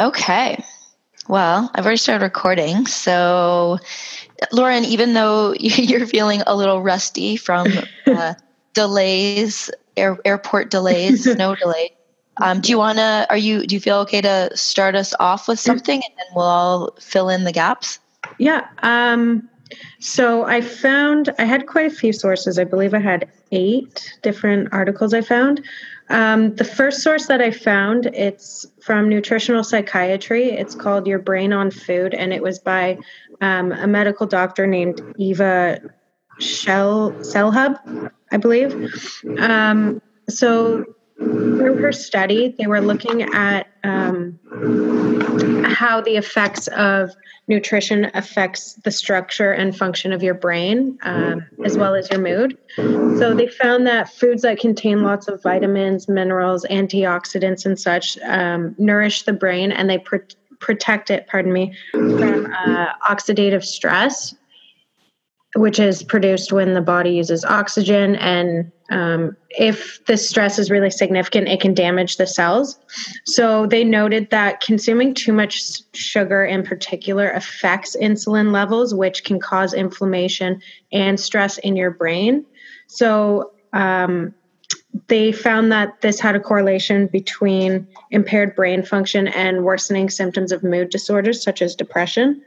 Okay. Well, I've already started recording. So, Lauren, even though you're feeling a little rusty from uh, delays, air, airport delays, snow delays, um, do you want to, are you, do you feel okay to start us off with something and then we'll all fill in the gaps? Yeah. Um, so I found, I had quite a few sources. I believe I had eight different articles I found. Um, the first source that I found, it's from Nutritional Psychiatry. It's called Your Brain on Food, and it was by um, a medical doctor named Eva Shell Selhub, I believe. Um, so through her study, they were looking at um, how the effects of nutrition affects the structure and function of your brain, um, as well as your mood. So they found that foods that contain lots of vitamins, minerals, antioxidants, and such um, nourish the brain, and they pr- protect it. Pardon me from uh, oxidative stress which is produced when the body uses oxygen. And um, if the stress is really significant, it can damage the cells. So they noted that consuming too much sugar in particular affects insulin levels, which can cause inflammation and stress in your brain. So um, they found that this had a correlation between impaired brain function and worsening symptoms of mood disorders such as depression.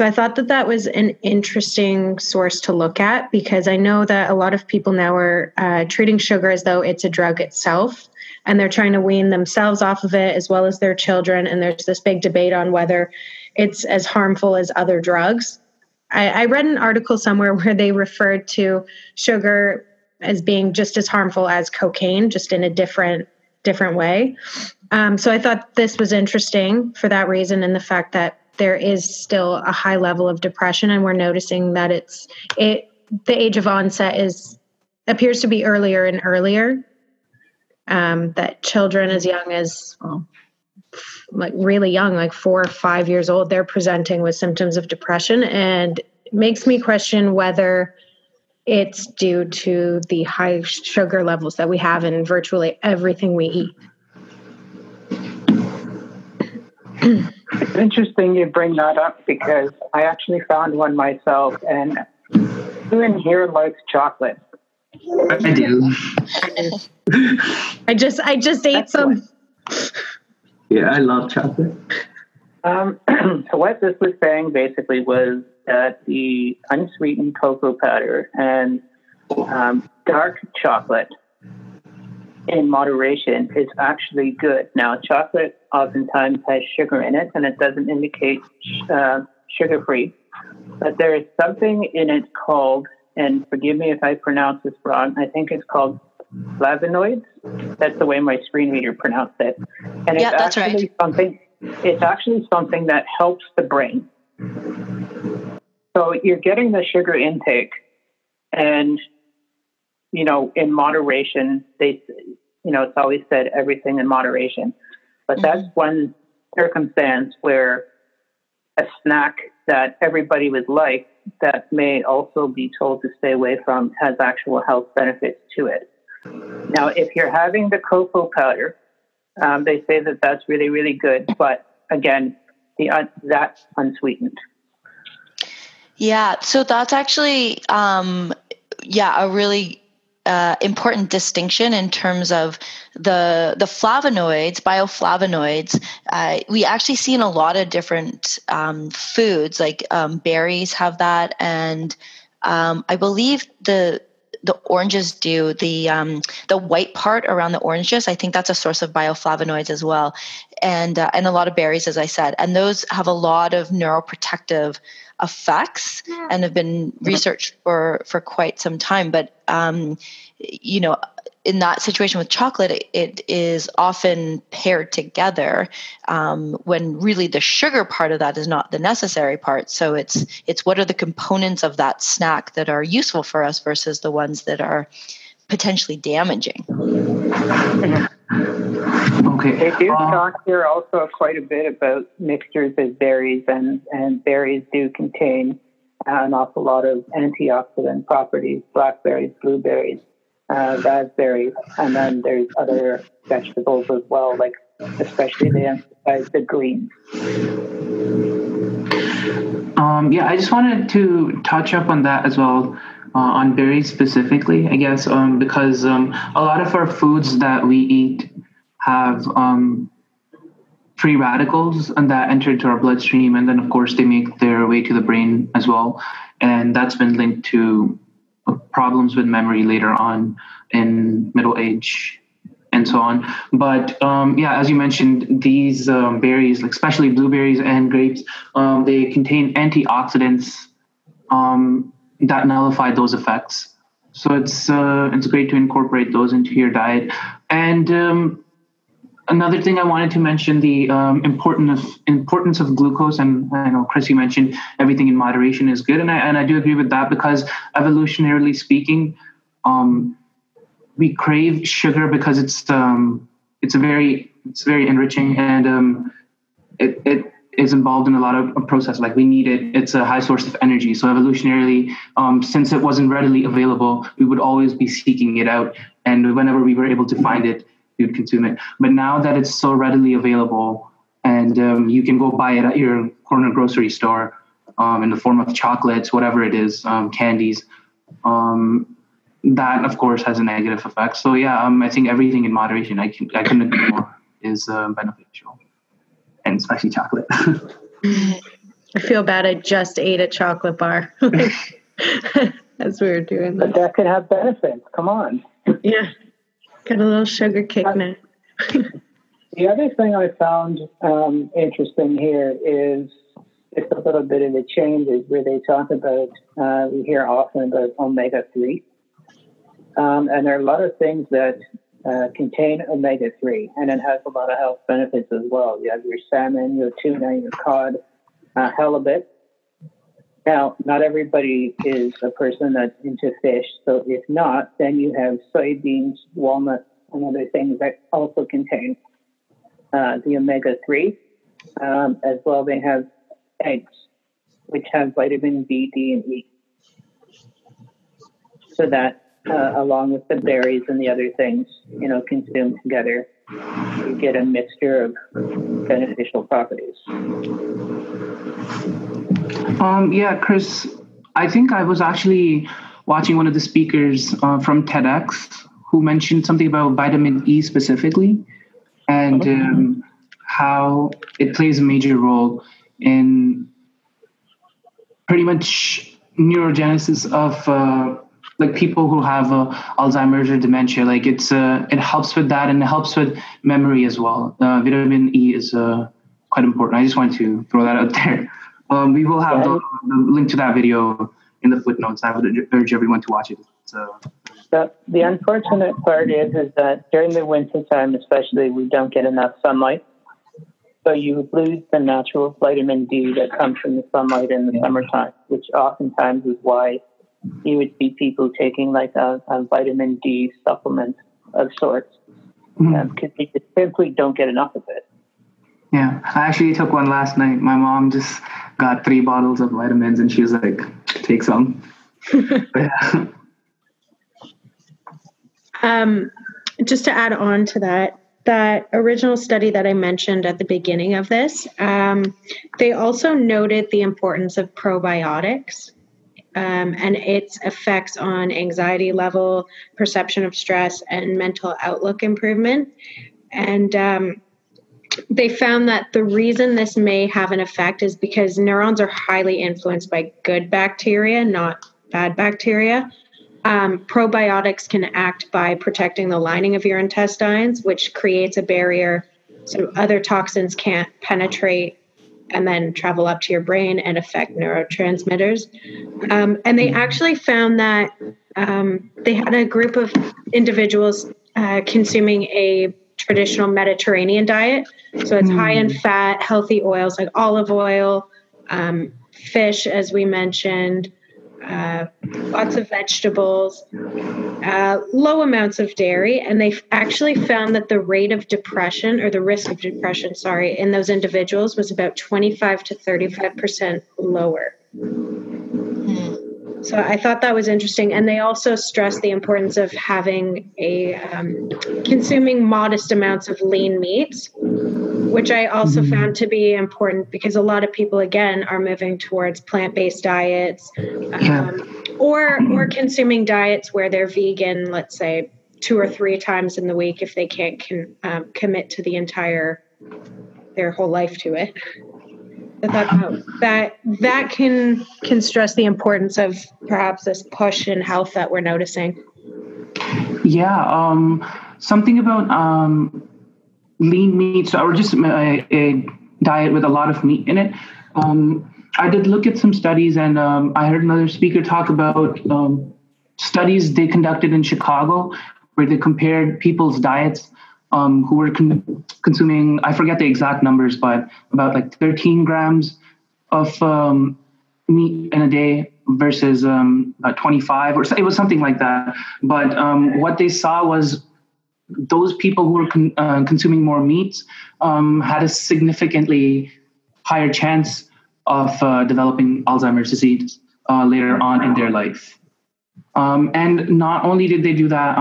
So I thought that that was an interesting source to look at because I know that a lot of people now are uh, treating sugar as though it's a drug itself, and they're trying to wean themselves off of it as well as their children. And there's this big debate on whether it's as harmful as other drugs. I, I read an article somewhere where they referred to sugar as being just as harmful as cocaine, just in a different different way. Um, so I thought this was interesting for that reason, and the fact that there is still a high level of depression and we're noticing that it's it the age of onset is appears to be earlier and earlier. Um, that children as young as well, like really young like four or five years old they're presenting with symptoms of depression and makes me question whether it's due to the high sugar levels that we have in virtually everything we eat It's interesting you bring that up because I actually found one myself, and who in here likes chocolate? I do. I just I just ate some. Yeah, I love chocolate. Um, so what this was saying basically was that the unsweetened cocoa powder and um, dark chocolate in moderation is actually good. Now, chocolate oftentimes has sugar in it, and it doesn't indicate uh, sugar free. But there is something in it called, and forgive me if I pronounce this wrong, I think it's called flavonoids. That's the way my screen reader pronounced it. And it's Yeah, that's actually right. something it's actually something that helps the brain. So you're getting the sugar intake and you know, in moderation, they, you know, it's always said everything in moderation. But that's one circumstance where a snack that everybody would like that may also be told to stay away from has actual health benefits to it. Now, if you're having the cocoa powder, um, they say that that's really, really good. But again, the un- that's unsweetened. Yeah, so that's actually, um, yeah, a really uh, important distinction in terms of the the flavonoids, bioflavonoids. Uh, we actually see in a lot of different um, foods, like um, berries have that, and um, I believe the the oranges do the um, the white part around the oranges. I think that's a source of bioflavonoids as well, and uh, and a lot of berries, as I said, and those have a lot of neuroprotective effects and have been researched for for quite some time. But um, you know, in that situation with chocolate, it, it is often paired together um, when really the sugar part of that is not the necessary part. So it's it's what are the components of that snack that are useful for us versus the ones that are potentially damaging. Okay. They do um, talk here also quite a bit about mixtures of berries, and, and berries do contain uh, an awful lot of antioxidant properties blackberries, blueberries, uh, raspberries, and then there's other vegetables as well, like especially the besides the greens? Um, yeah, I just wanted to touch up on that as well, uh, on berries specifically, I guess, um, because um, a lot of our foods that we eat have um, free radicals and that enter into our bloodstream, and then of course they make their way to the brain as well, and that's been linked to problems with memory later on in middle age and so on. But um, yeah, as you mentioned, these um, berries, like especially blueberries and grapes, um, they contain antioxidants um, that nullify those effects. So it's uh, it's great to incorporate those into your diet. And um, another thing I wanted to mention the um, importance of importance of glucose. And I know Chris, you mentioned everything in moderation is good, and I and I do agree with that because evolutionarily speaking. Um, we crave sugar because it's um, it's a very it's very enriching and um, it, it is involved in a lot of process like we need it. It's a high source of energy. So evolutionarily um, since it wasn't readily available we would always be seeking it out. And whenever we were able to find it we would consume it. But now that it's so readily available and um, you can go buy it at your corner grocery store um, in the form of chocolates whatever it is um, candies um, that of course has a negative effect. So yeah, um, I think everything in moderation, I can I couldn't agree more, is uh, beneficial, and especially chocolate. I feel bad. I just ate a chocolate bar as we were doing But that. that can have benefits. Come on. Yeah, got a little sugar kick now. The other thing I found um, interesting here is it's a little bit of a change is where they talk about, uh, we hear often about omega 3. Um, and there are a lot of things that uh, contain omega 3, and it has a lot of health benefits as well. You have your salmon, your tuna, your cod, uh, halibut. Now, not everybody is a person that's into fish, so if not, then you have soybeans, walnuts, and other things that also contain uh, the omega 3. Um, as well, they have eggs, which have vitamin B, D, and E. So that, uh, along with the berries and the other things, you know, consumed together, you get a mixture of beneficial properties. Um, yeah, Chris, I think I was actually watching one of the speakers uh, from TEDx who mentioned something about vitamin E specifically and um, how it plays a major role in pretty much neurogenesis of uh, like people who have uh, Alzheimer's or dementia. Like it's uh, it helps with that and it helps with memory as well. Uh, vitamin E is uh, quite important. I just wanted to throw that out there. Um, we will have the, the link to that video in the footnotes. I would urge everyone to watch it. So, The, the unfortunate part is, is that during the winter time, especially, we don't get enough sunlight. So you lose the natural vitamin D that comes from the sunlight in the summertime, which oftentimes is why you would see people taking like a, a vitamin D supplement of sorts because they simply don't get enough of it. yeah, I actually took one last night. My mom just got three bottles of vitamins and she was like, take some. Yeah. Um, just to add on to that, that original study that I mentioned at the beginning of this, um, they also noted the importance of probiotics um, and its effects on anxiety level, perception of stress, and mental outlook improvement. And um, they found that the reason this may have an effect is because neurons are highly influenced by good bacteria, not bad bacteria. Um, probiotics can act by protecting the lining of your intestines, which creates a barrier so other toxins can't penetrate and then travel up to your brain and affect neurotransmitters. Um, and they actually found that um, they had a group of individuals uh, consuming a traditional Mediterranean diet. So it's high in fat, healthy oils like olive oil, um, fish, as we mentioned, uh, lots of vegetables, uh, low amounts of dairy, and they actually found that the rate of depression or the risk of depression, sorry, in those individuals was about 25 to 35 percent lower. So I thought that was interesting, and they also stressed the importance of having a um, consuming modest amounts of lean meats which I also mm-hmm. found to be important because a lot of people, again, are moving towards plant based diets um, or, or consuming diets where they're vegan, let's say two or three times in the week if they can't can, um, commit to the entire their whole life to it. That, that that can can stress the importance of perhaps this push in health that we're noticing. Yeah, um, something about um, lean meats or just a, a, diet with a lot of meat in it. Um, I did look at some studies, and um, I heard another speaker talk about um, studies they conducted in Chicago where they compared people's diets um, who were con- consuming, I forget the exact numbers, but about like 13 grams of um, meat in a day versus um, uh, 25 or it was something like that. But um, what they saw was those people who were con- uh, consuming more meats um, had a significantly higher chance of uh, developing Alzheimer's disease uh, later on in their life. Um, and not only did they do that,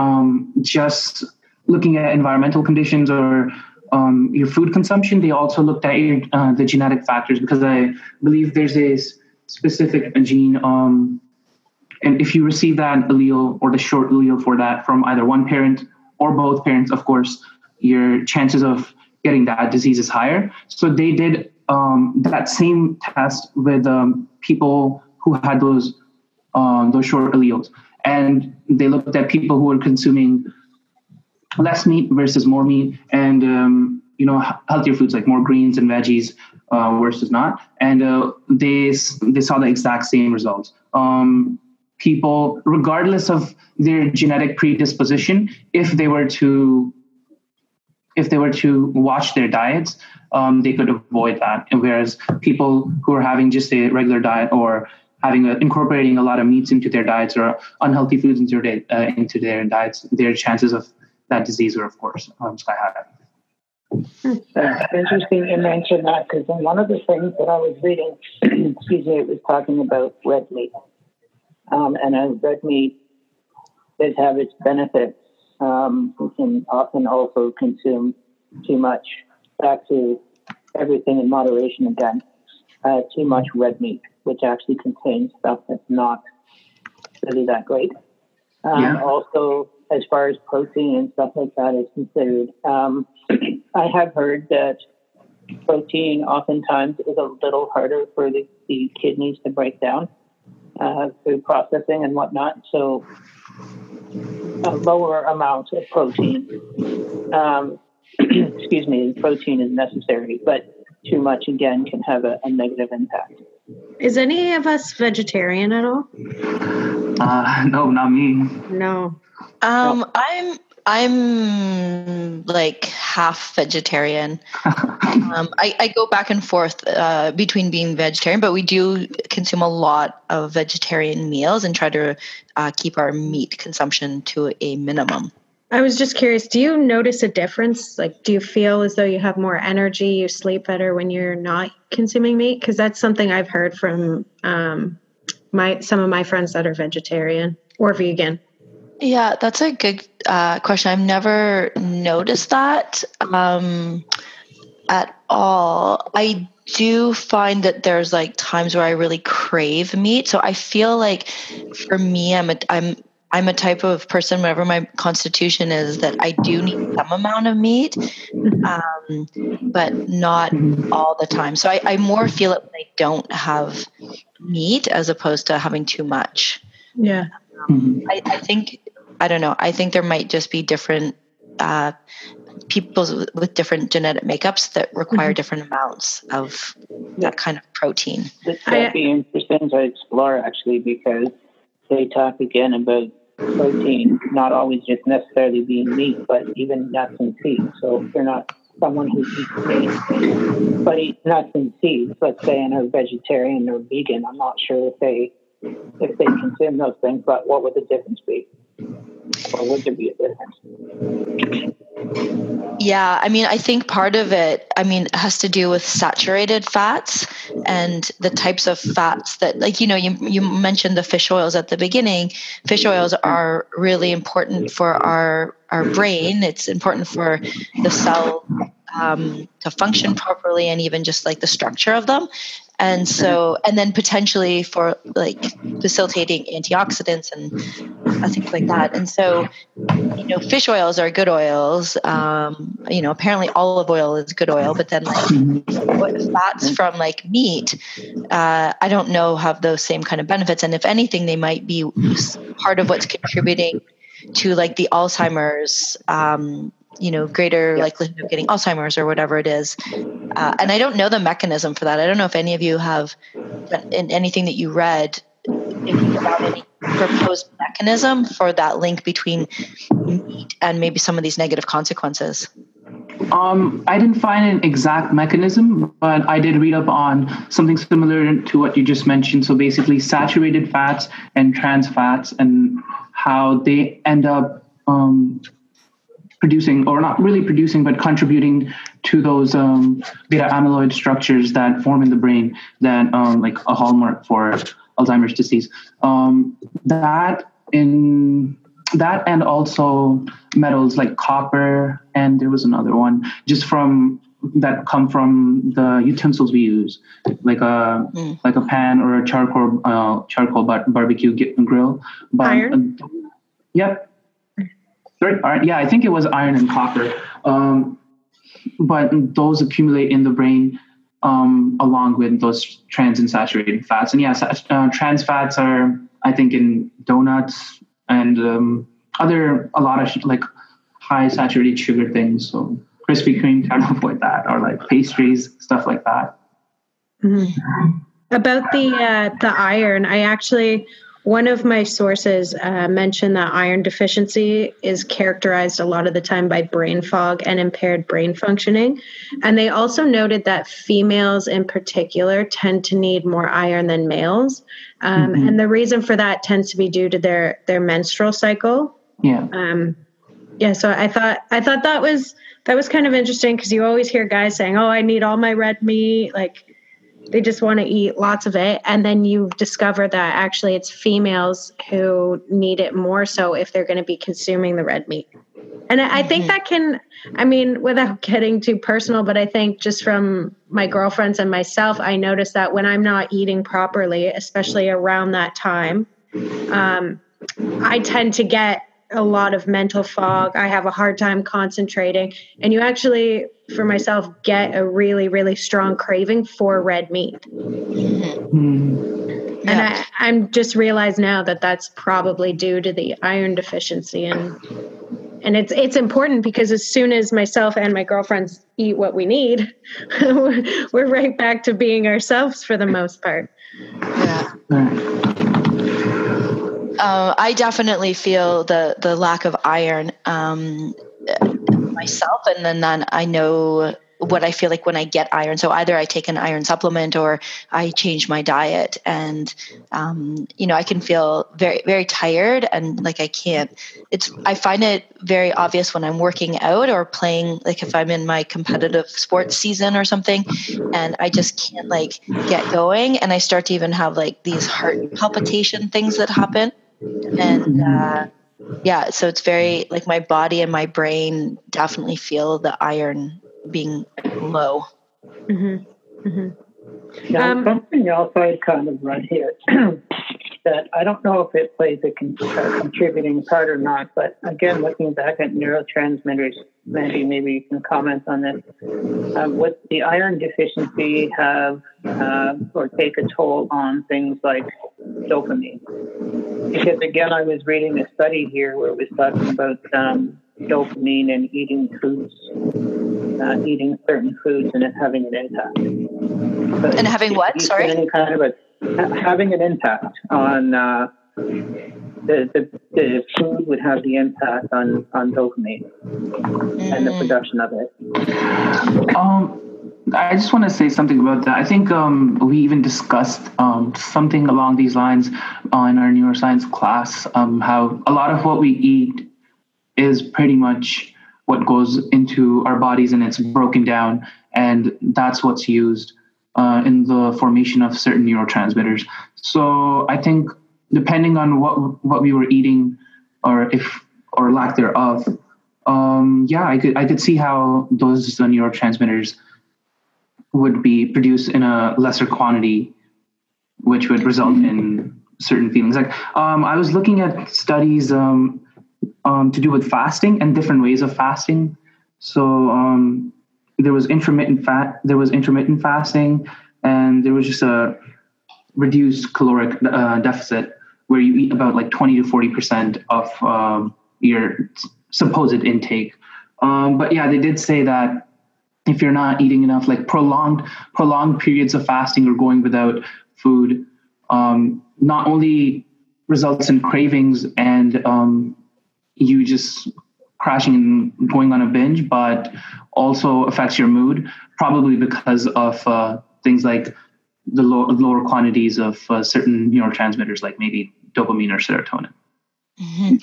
just looking at environmental conditions or um, your food consumption, they also looked at uh, the genetic factors because I believe there's a specific gene. Um, and if you receive that allele or the short allele for that from either one parent or both parents, of course, your chances of getting that disease is higher. So they did um, that same test with um, people who had those um, those short alleles, and they looked at people who were consuming less meat versus more meat, and um, you know healthier foods like more greens and veggies uh, versus not, and uh, they they saw the exact same results. Um, people, regardless of their genetic predisposition, if they were to if they were to watch their diets, um, they could avoid that. And whereas people who are having just a regular diet or having a, incorporating a lot of meats into their diets or unhealthy foods into their uh, into their diets, their chances of that disease are, of course, um, sky high. That's interesting you mentioned that because in one of the things that I was reading, excuse me, it was talking about red meat. Um, and as red meat does have its benefits, um, we can often also consume too much. Back to everything in moderation again. Uh, too much red meat, which actually contains stuff that's not really that great. Um, yeah. Also, as far as protein and stuff like that is considered. Um, I have heard that protein oftentimes is a little harder for the, the kidneys to break down uh, through processing and whatnot. So, a lower amount of protein, um, excuse me, protein is necessary, but too much again can have a, a negative impact. Is any of us vegetarian at all? Uh, no, not me. No. Um, I'm I'm like half vegetarian. um, I, I, go back and forth uh, between being vegetarian, but we do consume a lot of vegetarian meals and try to uh, keep our meat consumption to a minimum. I was just curious, do you notice a difference? Like, do you feel as though you have more energy, you sleep better when you're not consuming meat? Because that's something I've heard from um, my some of my friends that are vegetarian or vegan. Yeah, that's a good uh, question. I've never noticed that um, at all. I do find that there's like times where I really crave meat. So I feel like for me, I'm a, I'm I'm a type of person, whatever my constitution is, that I do need some amount of meat, um, but not all the time. So I, I more feel it when I don't have meat as opposed to having too much. Yeah. Um, I, I, think I don't know. I think there might just be different uh, people with different genetic makeups that require mm-hmm. different amounts of that kind of protein. This would be interesting to explore actually because they talk again about protein not always just necessarily being meat, but even nuts and seeds. So if you're not someone who eats meat but eats nuts and seeds, let's say, and are vegetarian or vegan, I'm not sure if they if they consume those things, but what would the difference be? Be a? Yeah, I mean, I think part of it, I mean, has to do with saturated fats and the types of fats that, like, you know, you, you mentioned the fish oils at the beginning. Fish oils are really important for our our brain. It's important for the cell um, to function properly and even just like the structure of them and so and then potentially for like facilitating antioxidants and things like that. And so you know fish oils are good oils. Um, you know apparently olive oil is good oil but then like fats from like meat uh, i don't know have those same kind of benefits. And if anything they might be part of what's contributing to like the alzheimer's um, you know greater yep. likelihood of getting alzheimer's or whatever it is uh, and i don't know the mechanism for that i don't know if any of you have in anything that you read Think about any proposed mechanism for that link between meat and maybe some of these negative consequences um, I didn't find an exact mechanism, but I did read up on something similar to what you just mentioned. So basically, saturated fats and trans fats, and how they end up um, producing, or not really producing, but contributing to those um, beta amyloid structures that form in the brain that um, like a hallmark for Alzheimer's disease. Um, that in that and also metals like copper and there was another one just from that come from the utensils we use like a mm. like a pan or a charcoal uh, charcoal bar- barbecue grill but, iron uh, yep Iron. Yeah, I think it was iron and copper. Um, but those accumulate in the brain um, along with those trans and saturated fats. And yes, uh, trans fats are, I think, in donuts and um, other a lot of like high saturated sugar things. So Krispy Kreme, try to avoid that, or like pastries, stuff like that. Mm-hmm. About the uh, the iron, I actually one of my sources uh, mentioned that iron deficiency is characterized a lot of the time by brain fog and impaired brain functioning. And they also noted that females in particular tend to need more iron than males. Um, mm-hmm. And the reason for that tends to be due to their, their menstrual cycle. Yeah. Um, yeah. So I thought, I thought that was, that was kind of interesting because you always hear guys saying, oh, I need all my red meat. Like, they just want to eat lots of it and then you discover that actually it's females who need it more so if they're going to be consuming the red meat and i think mm-hmm. that can i mean without getting too personal but i think just from my girlfriends and myself i notice that when i'm not eating properly especially around that time um, i tend to get a lot of mental fog. I have a hard time concentrating. And you actually, for myself, get a really, really strong craving for red meat. Mm-hmm. And I, I'm just realized now that that's probably due to the iron deficiency. And and it's it's important because as soon as myself and my girlfriends eat what we need, we're right back to being ourselves for the most part. Yeah uh, I definitely feel the the lack of iron um, myself, and then, then I know what I feel like when I get iron. So either I take an iron supplement or I change my diet, and um, you know I can feel very very tired and like I can't. It's I find it very obvious when I'm working out or playing like if I'm in my competitive sports season or something, and I just can't like get going, and I start to even have like these heart palpitation things that happen and uh, yeah so it's very like my body and my brain definitely feel the iron being low mm-hmm. Mm-hmm. Yeah, um, something else I kind of read here that I don't know if it plays a, con- a, contributing part or not, but again, looking back at neurotransmitters, maybe maybe you can comment on this. Um, would the iron deficiency have uh, or take a toll on things like dopamine? Because again, I was reading a study here where it was talking about um, dopamine and eating foods, uh, eating certain foods, and it having an impact. and having what? Sorry. Any kind of a having an impact on uh, the, the, the food would have the impact on, on dopamine mm. and the mm. production of it. Um, I just want to say something about that. I think um, we even discussed um, something along these lines uh, in our neuroscience class. Um, how a lot of what we eat is pretty much what goes into our bodies, and it's broken down, and that's what's used uh, in the formation of certain neurotransmitters. So I think depending on what what we were eating, or if or lack thereof, um, yeah, I could I could see how those neurotransmitters would be produced in a lesser quantity, which would result in certain feelings. Like um, I was looking at studies um, um, to do with fasting and different ways of fasting. So um, there was intermittent fat, there was intermittent fasting, and there was just a reduced caloric uh, deficit where you eat about like 20 to 40 percent of um, your supposed intake. Um, but yeah, they did say that if you're not eating enough, like prolonged prolonged periods of fasting or going without food, um, not only results in cravings and um, you just crashing and going on a binge, but also affects your mood, probably because of uh, things like the low, lower quantities of uh, certain neurotransmitters, like maybe dopamine or serotonin. Mm-hmm.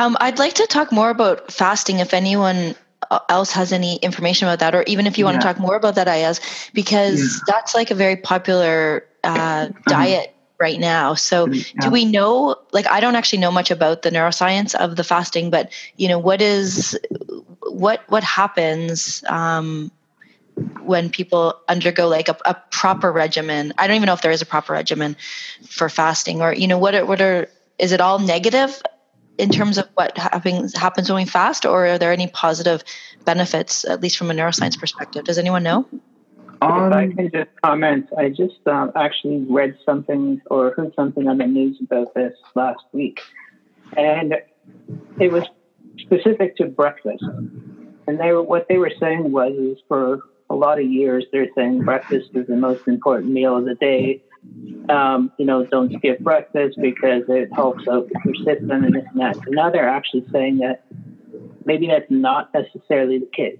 Um, I'd like to talk more about fasting if anyone uh, else has any information about that, or even if you want yeah. to talk more about that, Ayaz, because yeah. that's like a very popular uh, uh-huh. diet right now. So yeah. do we know like I don't actually know much about the neuroscience of the fasting, but you know, what is what what happens um, when people undergo like a, a, proper regimen? I don't even know if there is a proper regimen for fasting or you know what are what are is it all negative in terms of what happens happens when we fast or are there any positive benefits at least from a neuroscience perspective? Does anyone know? Um, if I can just comment, I just uh, actually read something or heard something on the news about this last week, and it was specific to breakfast. And they were what they were saying was is for a lot of years they're saying breakfast is the most important meal of the day. Um, you know, don't skip breakfast because it helps out your system and this and that. So now they're actually saying that maybe that's not necessarily the case.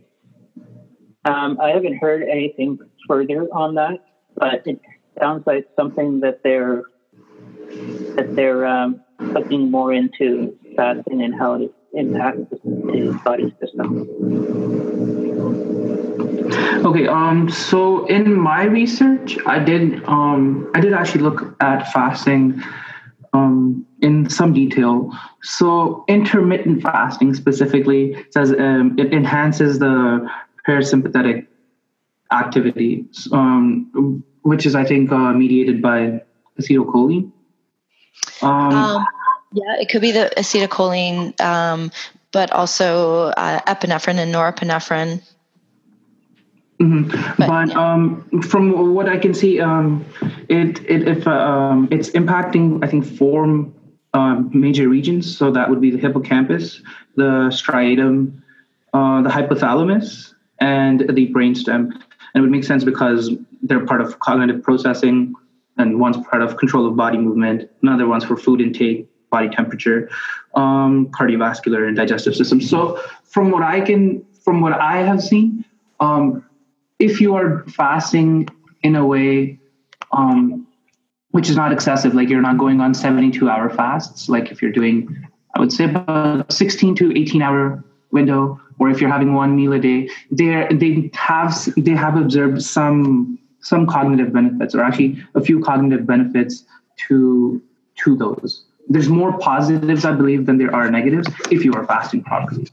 Um, I haven't heard anything further on that, but it sounds like something that they're that they're um, looking more into fasting and how it impacts the body system. Okay, um, so in my research, I did um, I did actually look at fasting um, in some detail. So intermittent fasting specifically says um, it enhances the parasympathetic activity, um, which is, I think, uh, mediated by acetylcholine. Um, um, yeah, it could be the acetylcholine, um, but also uh, epinephrine and norepinephrine. Mm-hmm. But, but yeah. um, from what I can see, um, it it if uh, um, it's impacting, I think four um, major regions. So that would be the hippocampus, the striatum, uh, the hypothalamus, and the brainstem. And it would make sense because they're part of cognitive processing, and one's part of control of body movement, another one's for food intake, body temperature, um, cardiovascular, and digestive system. So from what I can, from what I have seen, um, if you are fasting in a way um, which is not excessive, like you're not going on 72 hour fasts, like if you're doing, I would say about 16 to 18 hour window, or if you're having one meal a day, they they have they have observed some some cognitive benefits, or actually a few cognitive benefits to to those. There's more positives, I believe, than there are negatives if you are fasting properly.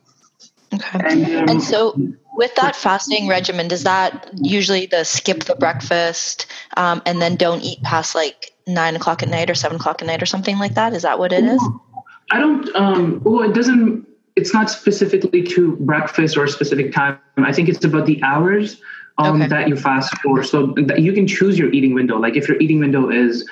Okay. And, um, and so, with that fasting regimen, does that usually the skip the breakfast um, and then don't eat past like nine o'clock at night or seven o'clock at night or something like that? Is that what it is? I don't. Um, well, it doesn't it's not specifically to breakfast or a specific time. I think it's about the hours um, okay. that you fast for. So that you can choose your eating window. Like if your eating window is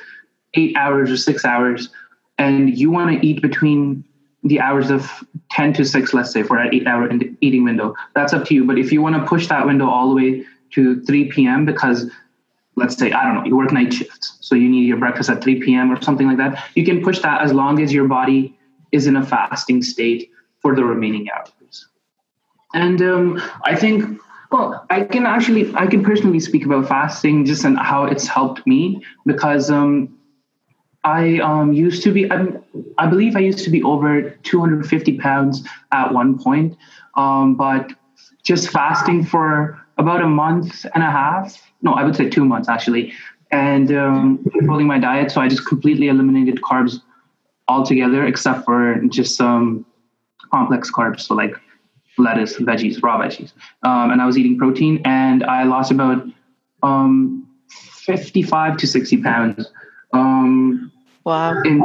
eight hours or six hours, and you want to eat between the hours of 10 to 6 let's say for an eight hour eating window that's up to you but if you want to push that window all the way to 3 p.m because let's say i don't know you work night shifts so you need your breakfast at 3 p.m or something like that you can push that as long as your body is in a fasting state for the remaining hours. And um, I think, well, I can actually, I can personally speak about fasting just and how it's helped me because um, I um, used to be, I'm, i believe I used to be over 250 pounds at one point, um, but just fasting for about a month and a half, no, I would say two months actually, and um, controlling my diet. So I just completely eliminated carbs altogether, except for just some complex carbs, so like lettuce, veggies, raw veggies, um, and I was eating protein, and I lost about um, 55 to 60 pounds. Um, wow. In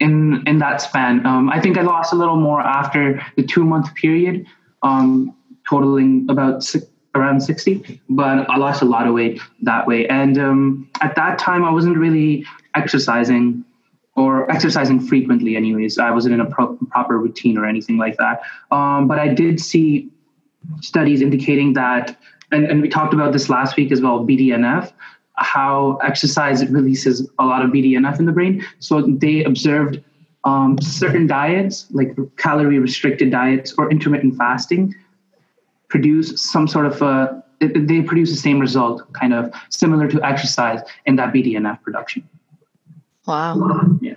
in in that span, um, I think I lost a little more after the two month period, um, totaling about six, around 60 but i lost a lot of weight that way and um, at that time i wasn't really exercising or exercising frequently anyways. I wasn't in a pro- proper routine or anything like that. Um, but i did see studies indicating that and, and we talked about this last week as well bdnf how exercise releases a lot of bdnf in the brain. So they observed um, certain diets like calorie restricted diets or intermittent fasting produce some sort of a they produce the same result kind of similar to exercise in that bdnf production. Wow. Yeah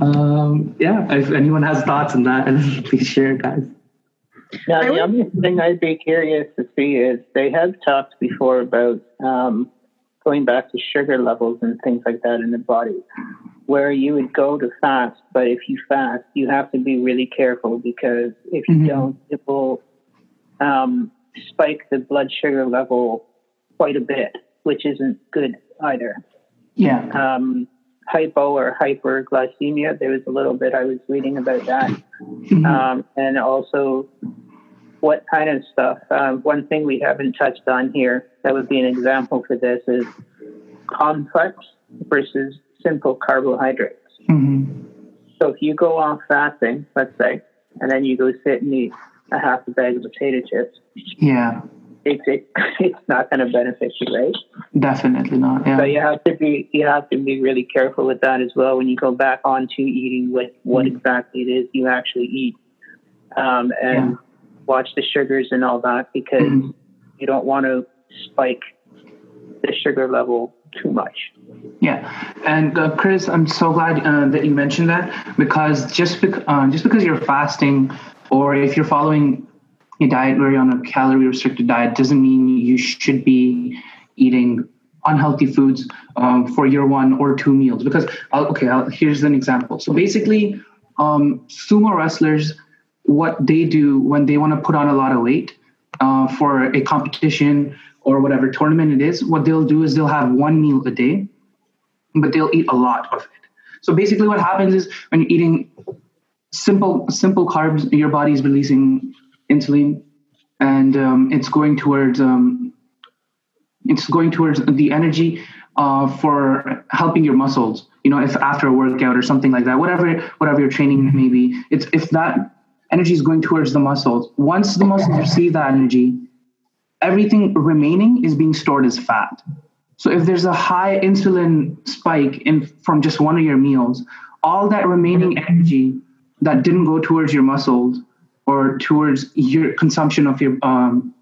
um, yeah if anyone has thoughts on that please share guys now the other thing i'd be curious to see is they have talked before about um, going back to sugar levels and things like that in the body where you would go to fast, but if you fast, you have to be really careful because if you mm-hmm. don't, it will um, spike the blood sugar level quite a bit, which isn't good either. Yeah. Um, hypo or hyperglycemia, there was a little bit I was reading about that. Mm-hmm. Um, and also what kind of stuff. Um, one thing we haven't touched on here that would be an example for this is complex versus simple carbohydrates. Mm-hmm. So if you go off fasting, let's say, and then you go sit and eat a half a bag of potato chips, yeah, it's it, it's not going to benefit you, right? Definitely not. Yeah. So you have to be you have to be really careful with that as well when you go back onto eating what what mm-hmm. exactly it is you actually eat, um, and yeah. watch the sugars and all that because mm-hmm. you don't want to spike the sugar level too much. Yeah, and uh, Chris, I'm so glad uh, that you mentioned that because just bec- uh, just because you're fasting or if you're following a diet where you're on a calorie restricted diet doesn't mean you should be eating unhealthy foods um, for your one or two meals. Because I'll, okay, I'll, here's an example. So basically, um, sumo wrestlers, what they do when they want to put on a lot of weight uh, for a competition or whatever tournament it is, what they'll do is they'll have one meal a day, but they'll eat a lot of it. So basically, what happens is when you're eating simple simple carbs, your body's releasing insulin, and um, it's going towards um, it's going towards the energy uh, for helping your muscles. You know, if after a workout or something like that, whatever whatever your training may be, it's if that energy is going towards the muscles. Once the muscles receive that energy, everything remaining is being stored as fat. So if there's a high insulin spike in from just one of your meals, all that remaining energy that didn't go towards your muscles or towards your consumption of your um,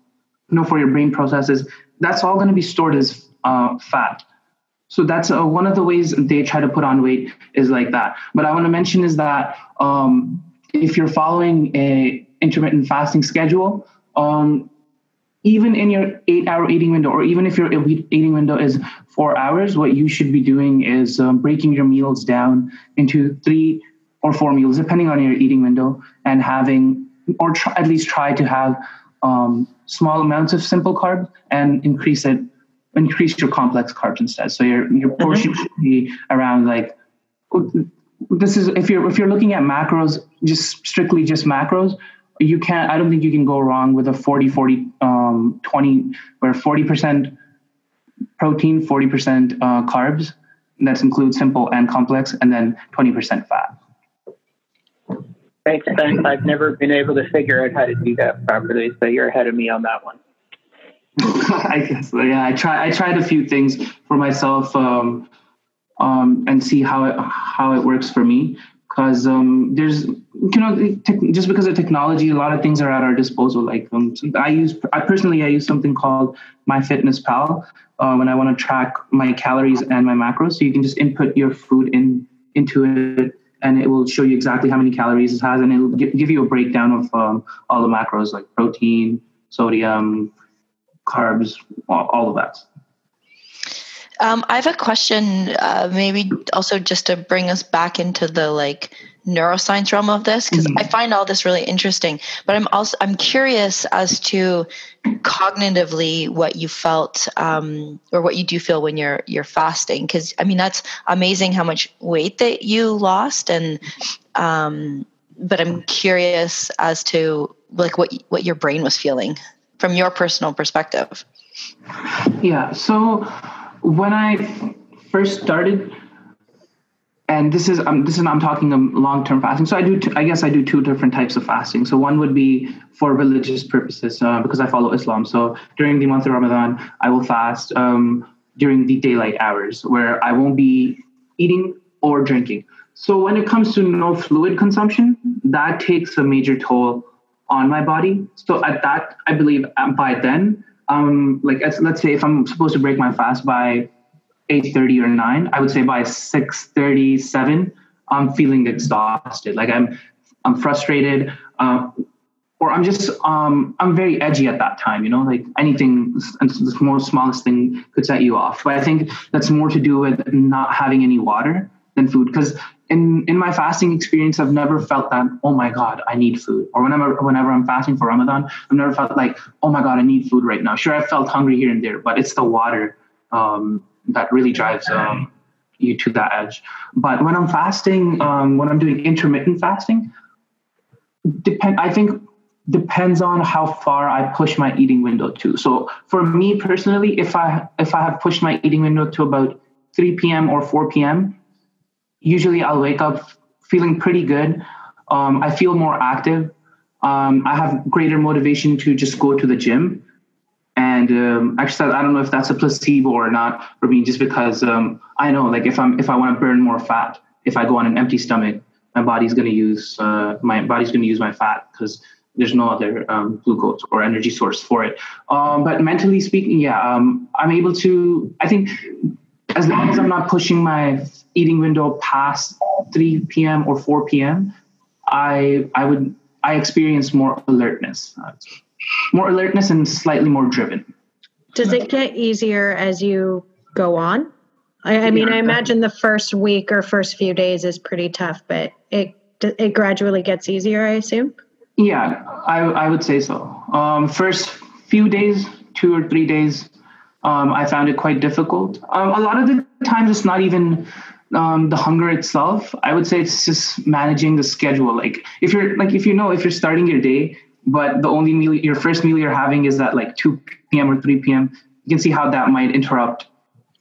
you know for your brain processes, that's all going to be stored as uh, fat. So that's uh, one of the ways they try to put on weight is like that. But I want to mention is that um, if you're following a intermittent fasting schedule, um, even in your eight hour eating window, or even if your eating window is four hours, what you should be doing is um, breaking your meals down into three or four meals, depending on your eating window, and having, or try, at least try to have um, small amounts of simple carbs and increase it, increase your complex carbs instead. So your your mm-hmm. portion mm-hmm. should be around like this is if you're if you're looking at macros, just strictly just macros, you can't i don't think you can go wrong with a 40 40 um, 20 where 40% protein 40% uh, carbs that includes simple and complex and then 20% fat i've never been able to figure out how to do that properly so you're ahead of me on that one. I guess yeah i try i tried a few things for myself um, um, and see how it how it works for me because um, there's you know te- just because of technology a lot of things are at our disposal. Like um, i use i personally i use something called MyFitnessPal uh, when i want to track my calories and my macros so you can just input your food in into it and it will show you exactly how many calories it has and it'll give you a breakdown of um, all the macros like protein sodium carbs all, all of that. Um, I have a question, uh, maybe also just to bring us back into the like neuroscience realm of this because mm-hmm. I find all this really interesting. But I'm also I'm curious as to cognitively what you felt um, or what you do feel when you're you're fasting because I mean that's amazing how much weight that you lost and um, but I'm curious as to like what what your brain was feeling from your personal perspective. Yeah. So when I first started and this is um, this is I'm talking of long term fasting. So I do t- I guess I do two different types of fasting. So one would be for religious purposes uh, because I follow Islam. So during the month of Ramadan, I will fast um, during the daylight hours where I won't be eating or drinking. So when it comes to no fluid consumption, that takes a major toll on my body. So at that, I believe um, by then, um, like let's say if I'm supposed to break my fast by 8.30 or 9 i would say by 6.37 i'm feeling exhausted. Like i'm i'm frustrated uh, or i'm just um, i'm very edgy at that time you know? Like anything the most smallest thing could set you off. But i think that's more to do with not having any water than food. Because in in my fasting experience i've never felt that oh my god i need food. Or whenever whenever i'm fasting for ramadan i've never felt like oh my god i need food right now. Sure i felt hungry here and there but it's the water um, that really drives um, you to that edge. But when I'm fasting, um, when I'm doing intermittent fasting, depend. I think depends on how far I push my eating window to. So for me personally, if I if I have pushed my eating window to about 3 p.m. or 4 p.m., usually I'll wake up feeling pretty good. Um, I feel more active. Um, I have greater motivation to just go to the gym. And um, actually, I don't know if that's a placebo or not for me, just because um, I know, like, if I'm if I want to burn more fat, if I go on an empty stomach, my body's going to use uh, my body's going to use my fat because there's no other um, glucose or energy source for it. Um, but mentally speaking, yeah, um, I'm able to. I think as long as I'm not pushing my eating window past 3 p.m. or 4 p.m., I I would I experience more alertness more alertness and slightly more driven. Does it get easier as you go on? I, I mean, I imagine the first week or first few days is pretty tough, but it it gradually gets easier. I assume. Yeah, I I would say so. Um, first few days, two or three days, um, I found it quite difficult. Um, a lot of the times, it's not even um, the hunger itself. I would say it's just managing the schedule. Like if you're like if you know if you're starting your day but the only meal your first meal you're having is at like 2 p.m or 3 p.m you can see how that might interrupt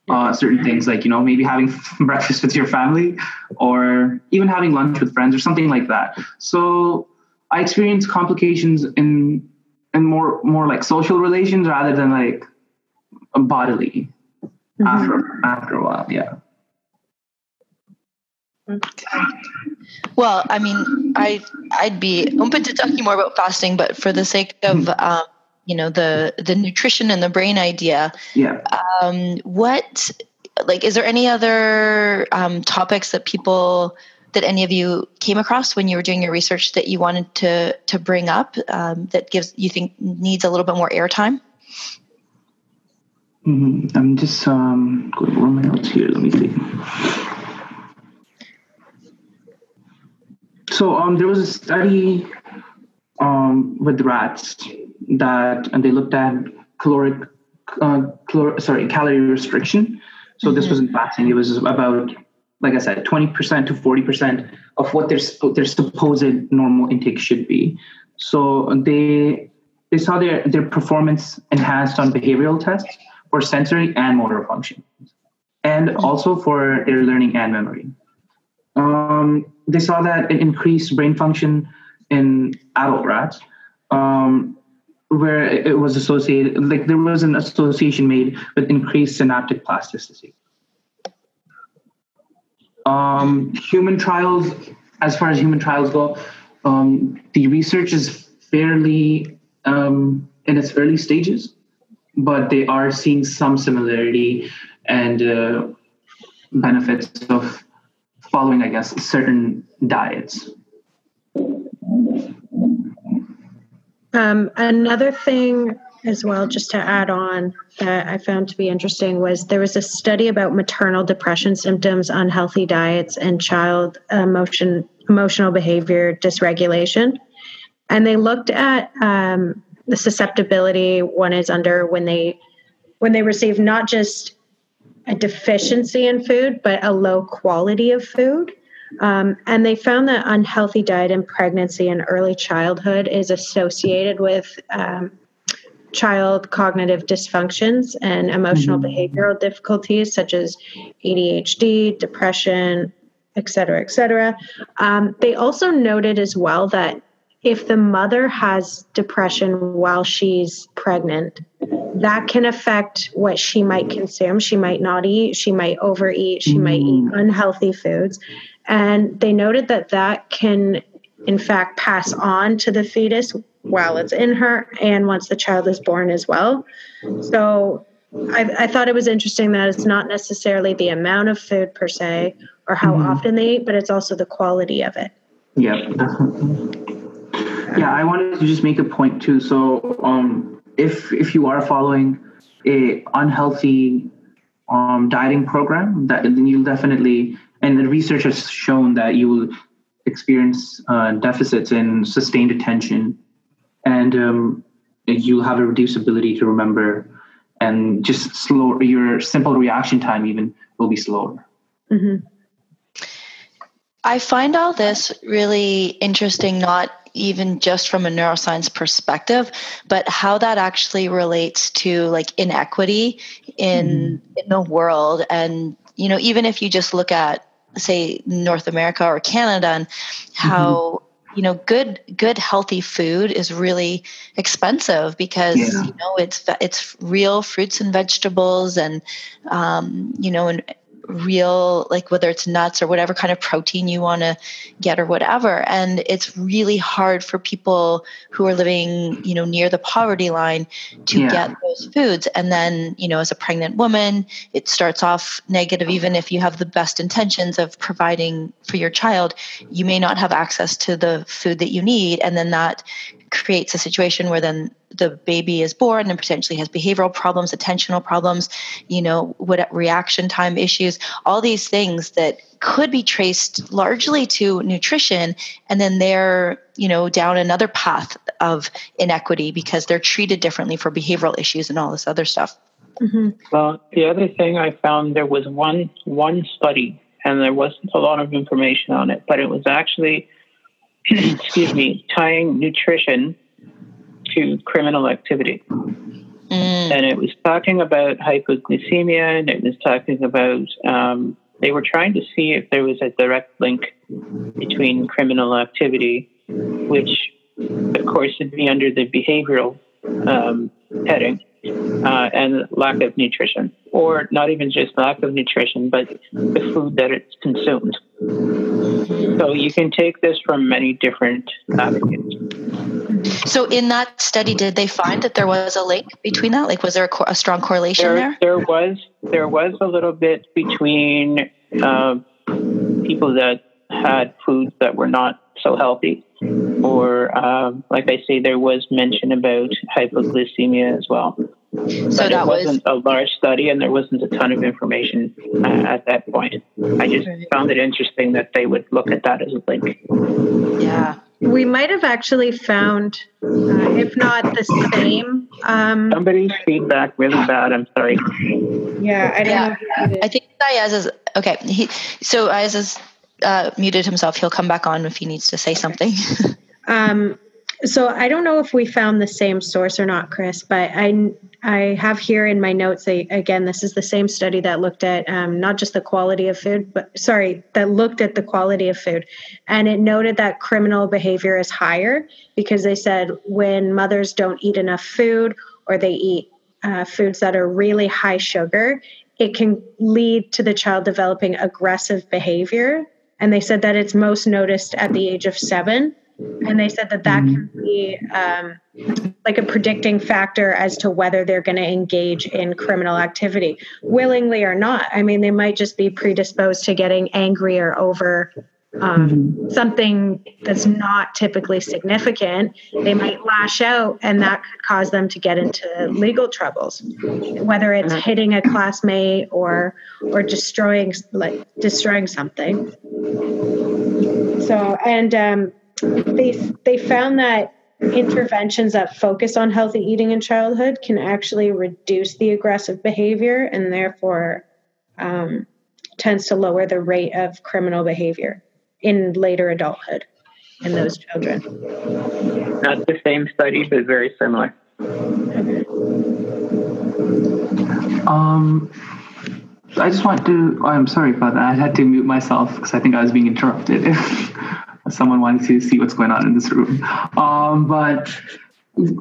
uh, certain things like you know maybe having breakfast with your family or even having lunch with friends or something like that. So i experienced complications in in more more like social relations rather than like bodily mm-hmm. after after a while yeah Okay. Well, I mean, I I'd be open to talking more about fasting, but for the sake of mm-hmm. um, you know the the nutrition and the brain idea, yeah. Um, what like is there any other um, topics that people that any of you came across when you were doing your research that you wanted to to bring up um, that gives you think needs a little bit more airtime? Mm-hmm. I'm just um, going over my notes here. Let me see. So um, there was a study um, with rats that, and they looked at caloric, uh, calor- sorry, calorie restriction. So mm-hmm. this wasn't fasting. It was about, like I said, twenty percent to forty percent of what their their supposed normal intake should be. So they they saw their their performance enhanced on behavioral tests for sensory and motor function, and also for their learning and memory. Um, they saw that it increased brain function in adult rats, um, where it was associated, like there was an association made with increased synaptic plasticity. Um, human trials, as far as human trials go, um, the research is fairly um, in its early stages, but they are seeing some similarity and uh, benefits of following, I guess, certain diets. Um, another thing as well, just to add on, that I found to be interesting was there was a study about maternal depression symptoms, unhealthy diets, and child emotion, emotional behavior dysregulation. And they looked at um, the susceptibility one is under when they when they receive not just a deficiency in food, but a low quality of food. Um, and they found that unhealthy diet in pregnancy and early childhood is associated with um, child cognitive dysfunctions and emotional mm-hmm. behavioral difficulties such as ADHD, depression, et cetera, et cetera. Um, they also noted as well that if the mother has depression while she's pregnant, that can affect what she might consume. She might not eat, she might overeat, she mm. might eat mm. unhealthy foods. And they noted that that can, in fact, pass on to the fetus while it's in her and once the child is born as well. So I, I thought it was interesting that it's not necessarily the amount of food per se or how mm. often they eat, but it's also the quality of it. Yeah. Yeah, I wanted to just make a point too. So, um, if if you are following a unhealthy um, dieting program, that then you'll definitely and the research has shown that you will experience uh, deficits in sustained attention, and um, you'll have a reduced ability to remember, and just slow your simple reaction time even will be slower. Mm-hmm. I find all this really interesting, not even just from a neuroscience perspective, but how that actually relates to like inequity in mm. in the world. And you know, even if you just look at say North America or Canada and how mm-hmm. you know good good healthy food is really expensive because yeah. you know it's it's real fruits and vegetables and um, you know and real like whether it's nuts or whatever kind of protein you want to get or whatever. And it's really hard for people who are living you know near the poverty line to yeah. get those foods. And then you know as a pregnant woman it starts off negative. Even if you have the best intentions of providing for your child you may not have access to the food that you need. And then that creates a situation where then the baby is born and potentially has behavioral problems, attentional problems, you know, what reaction time issues, all these things that could be traced largely to nutrition and then they're, you know, down another path of inequity because they're treated differently for behavioral issues and all this other stuff. Mm-hmm. Well, the other thing I found there was one one study and there wasn't a lot of information on it, but it was actually excuse me, tying nutrition to criminal activity. Mm. And it was talking about hypoglycemia and it was talking about, um, they were trying to see if there was a direct link between criminal activity, which, of course, would be under the behavioral um, heading, uh, and lack of nutrition, or not even just lack of nutrition, but the food that it's consumed. So you can take this from many different avenues. So in that study, did they find that there was a link between that? Like, was there a, co- a strong correlation there, there? There was. There was a little bit between uh, people that had foods that were not so healthy, or um, like I say, there was mention about hypoglycemia as well. So but that wasn't was, a large study, and there wasn't a ton of information uh, at that point. I just found it interesting that they would look at that as a link. Yeah, we might have actually found, uh, if not the same. Um, Somebody's feedback really bad. I'm sorry. Yeah, I don't yeah. know. I think Ayaz is okay. He so Ayaz has uh, muted himself. He'll come back on if he needs to say something. um, so I don't know if we found the same source or not, Chris, but I I have here in my notes. again, this is the same study that looked at um, not just the quality of food, but sorry, that looked at the quality of food, and it noted that criminal behavior is higher because they said when mothers don't eat enough food or they eat uh, foods that are really high sugar, it can lead to the child developing aggressive behavior. And they said that it's most noticed at the age of seven and they said that that can be um, like a predicting factor as to whether they're going to engage in criminal activity willingly or not i mean they might just be predisposed to getting angrier over um, something that's not typically significant, they might lash out, and that could cause them to get into legal troubles, whether it's mm-hmm. hitting a classmate or or destroying like destroying something. So, and um, they they found that interventions that focus on healthy eating in childhood can actually reduce the aggressive behavior and therefore um, tends to lower the rate of criminal behavior in later adulthood in those children. Not the same study, but very similar. Um, I just want to. Oh, I'm sorry about that. I had to mute myself because I think I was being interrupted. someone wanting to see what's going on in this room. Um, but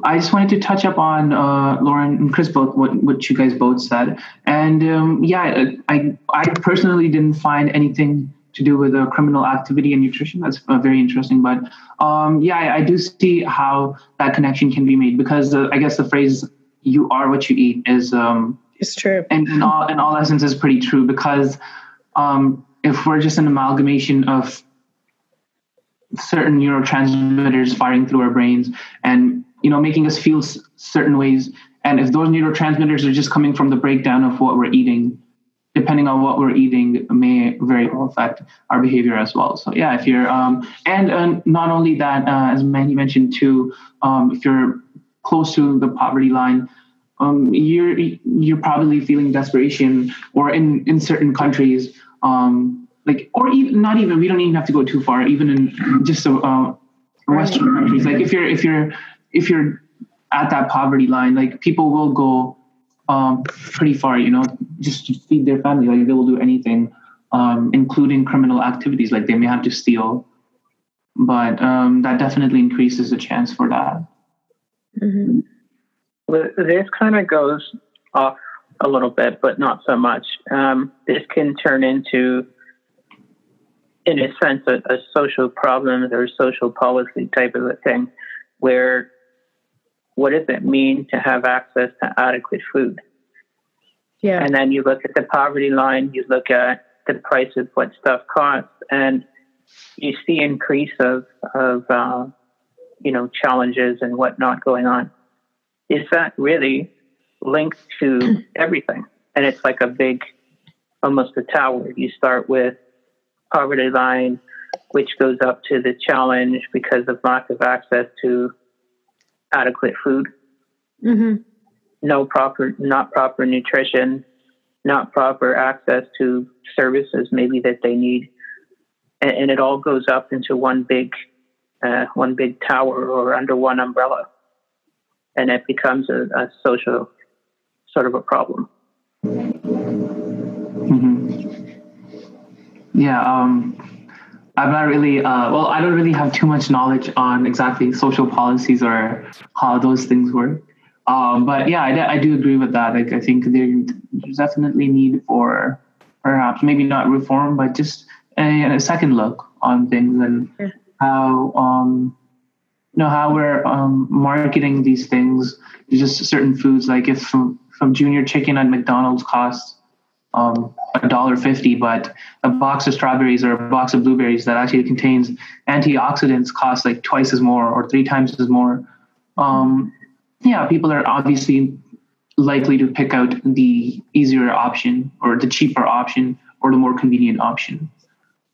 I just wanted to touch up on uh, Lauren and Chris both what, what you guys both said, and um, yeah, I I personally didn't find anything to do with uh, criminal activity and nutrition. That's uh, very interesting. But um, yeah, I, I, do see how that connection can be made because uh, I guess the phrase "you are what you eat" is um, it's true, and in all in all essence is pretty true because um, if we're just an amalgamation of certain neurotransmitters firing through our brains and you know making us feel s- certain ways. And if those neurotransmitters are just coming from the breakdown of what we're eating depending on what we're eating may very well affect our behavior as well. So yeah if you're um, and uh, not only that uh, as manny mentioned too um, if you're close to the poverty line um, you're you're probably feeling desperation or in in certain countries um, like or even not even we don't even have to go too far even in just uh, western countries. Like if you're if you're if you're at that poverty line like people will go um, pretty far you know just to feed their family. Like they will do anything um, including criminal activities. Like they may have to steal. But um, that definitely increases the chance for that. Mm-hmm. well, this kind of goes off a little bit but not so much. Um, this can turn into in a sense, a, a social problem or social policy type of a thing, where what does it mean to have access to adequate food? Yeah. And then you look at the poverty line, you look at the price of what stuff costs, and you see increase of of uh, you know challenges and whatnot going on. Is that really linked to everything? And it's like a big, almost a tower. You start with poverty line, which goes up to the challenge because of lack of access to adequate food. Mm-hmm. No proper, not proper nutrition, not proper access to services maybe that they need, and, and it all goes up into one big, uh, one big tower or under one umbrella, and it becomes a, a social sort of a problem. Yeah, um, I'm not really, uh, well, I don't really have too much knowledge on exactly social policies or how those things work. Um, but yeah, I, I do agree with that. Like, I think there's definitely need for perhaps maybe not reform, but just a, a second look on things and how, um, you know, how we're um, marketing these things, just certain foods. Like if from, from junior chicken at McDonald's costs um, a dollar fifty, but a box of strawberries or a box of blueberries that actually contains antioxidants costs like twice as more or three times as more. Um, yeah, people are obviously likely to pick out the easier option or the cheaper option or the more convenient option.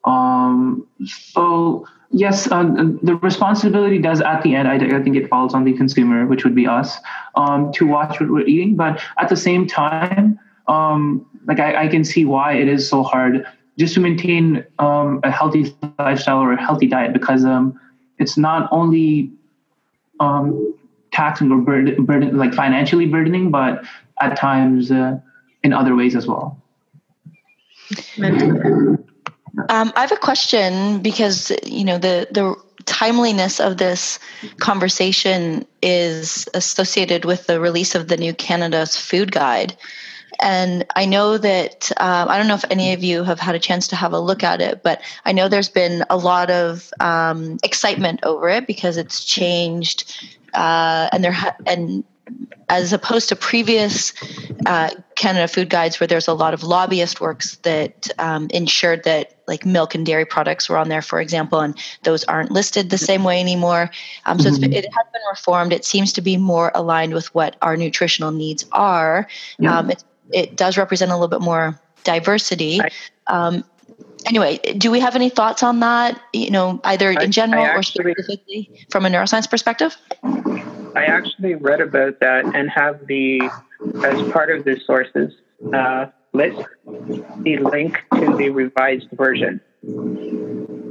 Um, so yes, uh, the responsibility does at the end. I, I, think it falls on the consumer, which would be us, um, to watch what we're eating. But at the same time, um, like I, I, can see why it is so hard just to maintain um, a healthy lifestyle or a healthy diet because um, it's not only um, taxing or burden, burden, like financially burdening, but at times uh, in other ways as well. Um, I have a question because you know the the timeliness of this conversation is associated with the release of the new Canada's food guide. And I know that, um, I don't know if any of you have had a chance to have a look at it, but I know there's been a lot of um, excitement over it because it's changed uh, and there ha- and as opposed to previous uh, Canada Food Guides where there's a lot of lobbyist works that um, ensured that like milk and dairy products were on there, for example, and those aren't listed the same way anymore. Um, so mm-hmm. it has been reformed. It seems to be more aligned with what our nutritional needs are. Yeah. Um, it, it does represent a little bit more diversity. Um, anyway, do we have any thoughts on that? You know, either in general actually, or specifically from a neuroscience perspective? I actually read about that and have the, as part of the sources uh, list, the link to the revised version.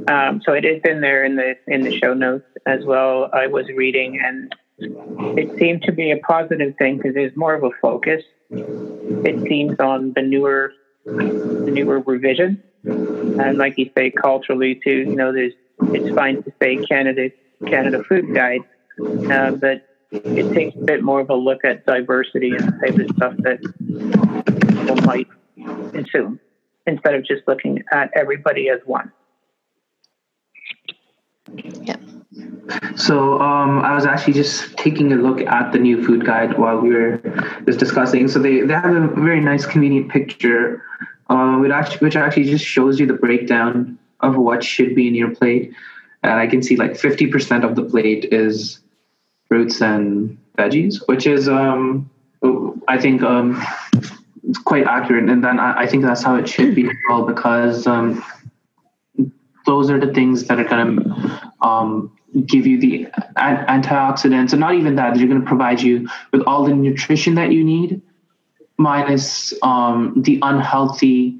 Um, so it is in there in the in the show notes as well. I was reading, and it seemed to be a positive thing because there's more of a focus. It seems on the newer the newer revision, and like you say, culturally too. You know, there's it's fine to say Canada Canada Food Guide, uh, but it takes a bit more of a look at diversity and the type of stuff that people might consume instead of just looking at everybody as one. Yeah. So um, I was actually just taking a look at the new food guide while we were just discussing. So they, they have a very nice, convenient picture, uh, which actually which actually just shows you the breakdown of what should be in your plate. And I can see like fifty percent of the plate is fruits and veggies, which is um, I think um, quite accurate. And then I, I, think that's how it should be as well because um, those are the things that are going to um, give you the antioxidants, and not even that, they're going to provide you with all the nutrition that you need, minus um, the unhealthy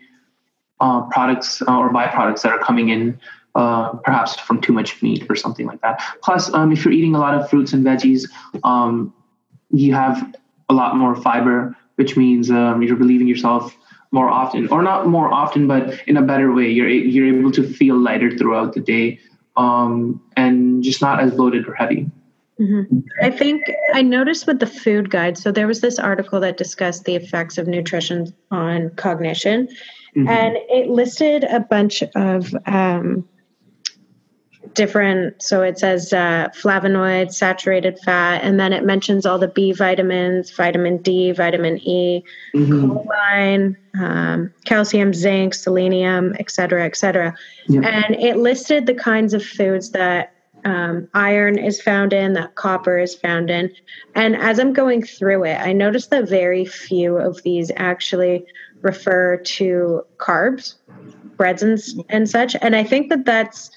uh, products uh, or byproducts that are coming in. Uh, perhaps from too much meat or something like that. Plus, um, if you're eating a lot of fruits and veggies, um, you have a lot more fiber, which means um, you're relieving yourself more often, or not more often, but in a better way. You're you're able to feel lighter throughout the day um, and just not as bloated or heavy. Mm-hmm. I think I noticed with the food guide. So there was this article that discussed the effects of nutrition on cognition, mm-hmm. and it listed a bunch of um, different so it says uh, flavonoids saturated fat and then it mentions all the b vitamins vitamin d vitamin e mm-hmm. choline um, calcium zinc selenium et cetera et cetera. And it listed the kinds of foods that um, iron is found in that copper is found in. And as i'm going through it i noticed that very few of these actually refer to carbs breads and, and such. And i think that that's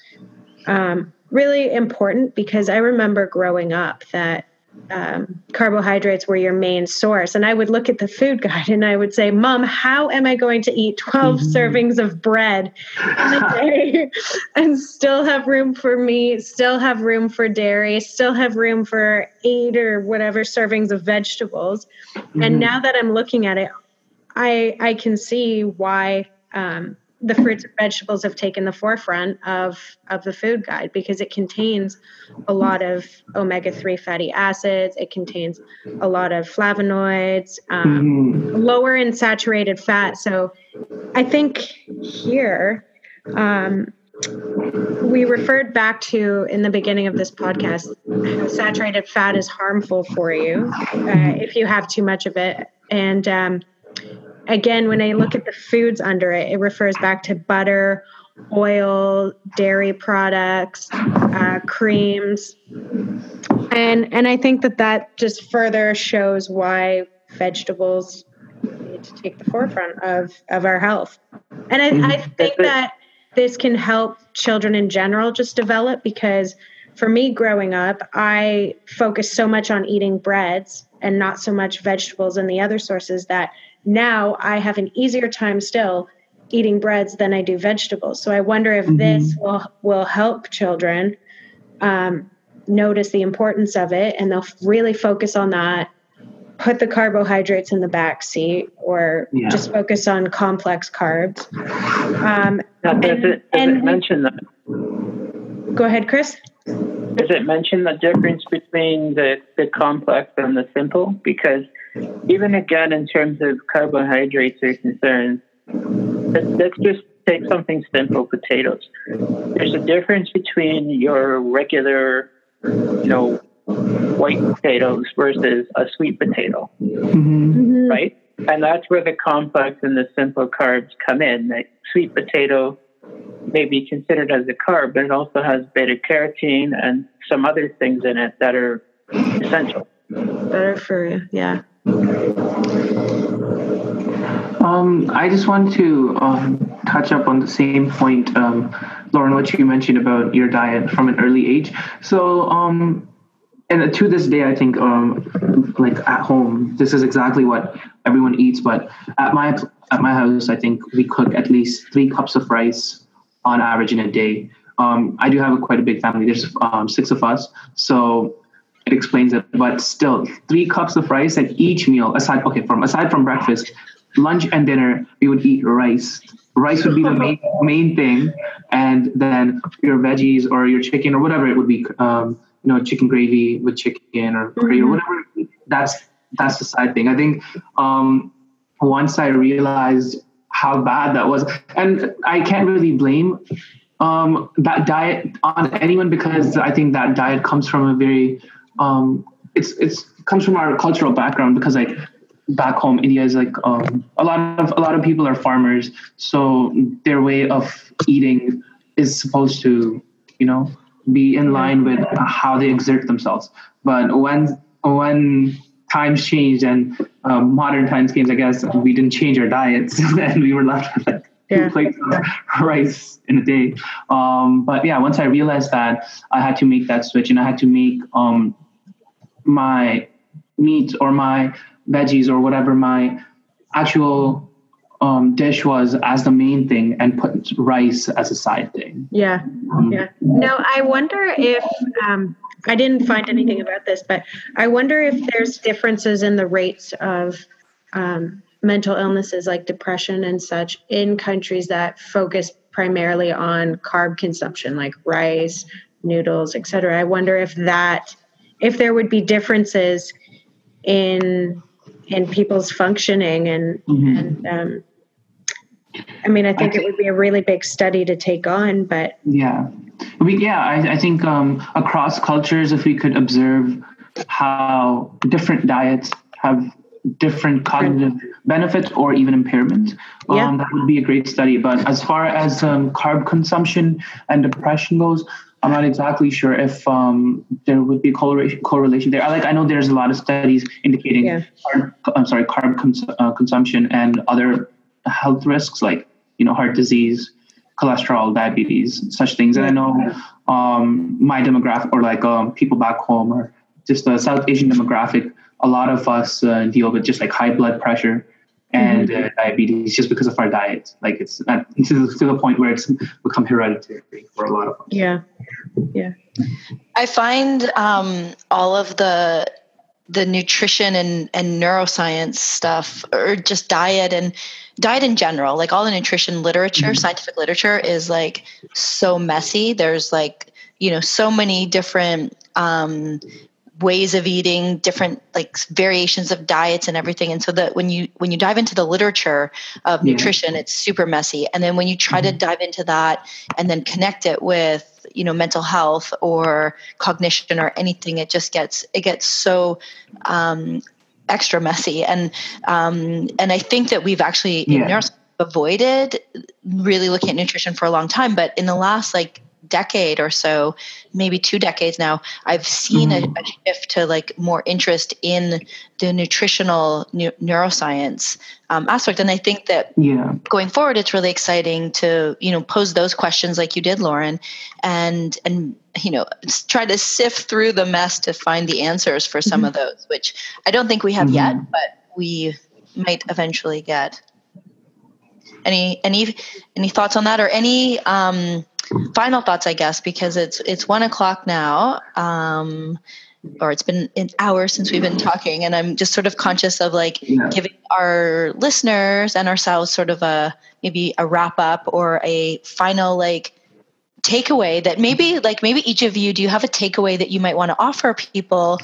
um, really important because I remember growing up that um, carbohydrates were your main source. And I would look at the food guide and I would say, Mom, how am I going to eat 12 mm-hmm. servings of bread in a day and still have room for meat, still have room for dairy, still have room for eight or whatever servings of vegetables? Mm-hmm. And now that I'm looking at it, I, I can see why um, the fruits and vegetables have taken the forefront of of the food guide because it contains a lot of omega-3 fatty acids. It contains a lot of flavonoids um, mm. lower in saturated fat. So i think here um, we referred back to in the beginning of this podcast how saturated fat is harmful for you uh, if you have too much of it. And um, again, when I look at the foods under it, it refers back to butter, oil, dairy products, uh, creams, and and I think that that just further shows why vegetables need to take the forefront of of our health. And I, I mm-hmm. think that this can help children in general just develop because for me growing up, I focused so much on eating breads and not so much vegetables and the other sources that now I have an easier time still eating breads than I do vegetables. So I wonder if mm-hmm. this will will help children um, notice the importance of it, and they'll really focus on that. Put the carbohydrates in the back seat, or yeah. just focus on complex carbs. Um, now, does and, it, does it mention that? Go ahead, Chris. Does it mention the difference between the, the complex and the simple? Because even again, in terms of carbohydrates are concerned, let's, let's just take something simple potatoes. There's a difference between your regular, you know, white potatoes versus a sweet potato, mm-hmm. right? And that's where the complex and the simple carbs come in. Like sweet potato may be considered as a carb, but it also has beta carotene and some other things in it that are essential. Better for you, yeah. Um, I just want to um, touch up on the same point, um, Lauren, what you mentioned about your diet from an early age. So, um, and to this day, I think, um, like at home, this is exactly what everyone eats. But at my at my house, I think we cook at least three cups of rice on average in a day. Um, I do have a, quite a big family. There's six of us, so it explains it. But still, three cups of rice at each meal. Aside, okay, from aside from breakfast, lunch and dinner, we would eat rice. Rice would be the main main thing, and then your veggies or your chicken or whatever it would be. Um, you know, chicken gravy with chicken or curry or whatever. That's that's the side thing. I think um, once I realized how bad that was, and I can't really blame um, that diet on anyone because I think that diet comes from a very um, it's it's comes from our cultural background because like back home India is like um, a lot of a lot of people are farmers, so their way of eating is supposed to you know be in line with how they exert themselves. But when when times changed and um, modern times came, I guess we didn't change our diets and we were left with like yeah. two plates of rice in a day. Um, but yeah, once I realized that, I had to make that switch and I had to make um, my meat or my veggies or whatever my actual um, dish was as the main thing and put rice as a side thing. Yeah. Um, yeah. Now, I wonder if um, I didn't find anything about this, but I wonder if there's differences in the rates of um, mental illnesses like depression and such in countries that focus primarily on carb consumption, like rice, noodles, etc. I wonder if that, if there would be differences in in people's functioning and, mm-hmm. and um, I mean, I think, I it would be a really big study to take on, but yeah, we yeah, I, I think um, across cultures, if we could observe how different diets have different cognitive benefits or even impairments, um, yeah. that would be a great study. But as far as um, carb consumption and depression goes, I'm not exactly sure if um, there would be correlation correlation there. I like I know there's a lot of studies indicating yeah. carb, I'm sorry carb cons- uh, consumption and other health risks like you know heart disease, cholesterol, diabetes, such things. And I know um, my demographic or like um, people back home or just the South Asian demographic, a lot of us uh, deal with just like high blood pressure and mm-hmm. uh, diabetes just because of our diet. Like it's at, to, the, to the point where it's become hereditary for a lot of us. Yeah, yeah. I find um, all of the the nutrition and and neuroscience stuff, or just diet and diet in general, like all the nutrition literature, mm-hmm. scientific literature, is like so messy. There's like you know so many different um, ways of eating different like variations of diets and everything and so that when you when you dive into the literature of yeah. nutrition it's super messy and then when you try mm-hmm. to dive into that and then connect it with you know mental health or cognition or anything it just gets it gets so um, extra messy and um, and i think that we've actually yeah. avoided really looking at nutrition for a long time but in the last like decade or so, maybe two decades now, I've seen mm-hmm. a, a, shift to like more interest in the nutritional ne- neuroscience um, aspect. And I think that yeah. going forward, it's really exciting to you know pose those questions like you did, Lauren, and and you know try to sift through the mess to find the answers for some mm-hmm. of those, which I don't think we have mm-hmm. yet, but we might eventually get. Any any any thoughts on that, or any um, final thoughts, I guess, because it's it's one o'clock now, um, or it's been an hour since we've been talking, and I'm just sort of conscious of like giving our listeners and ourselves sort of a maybe a wrap up or a final like takeaway that maybe like maybe each of you do you have a takeaway that you might want to offer people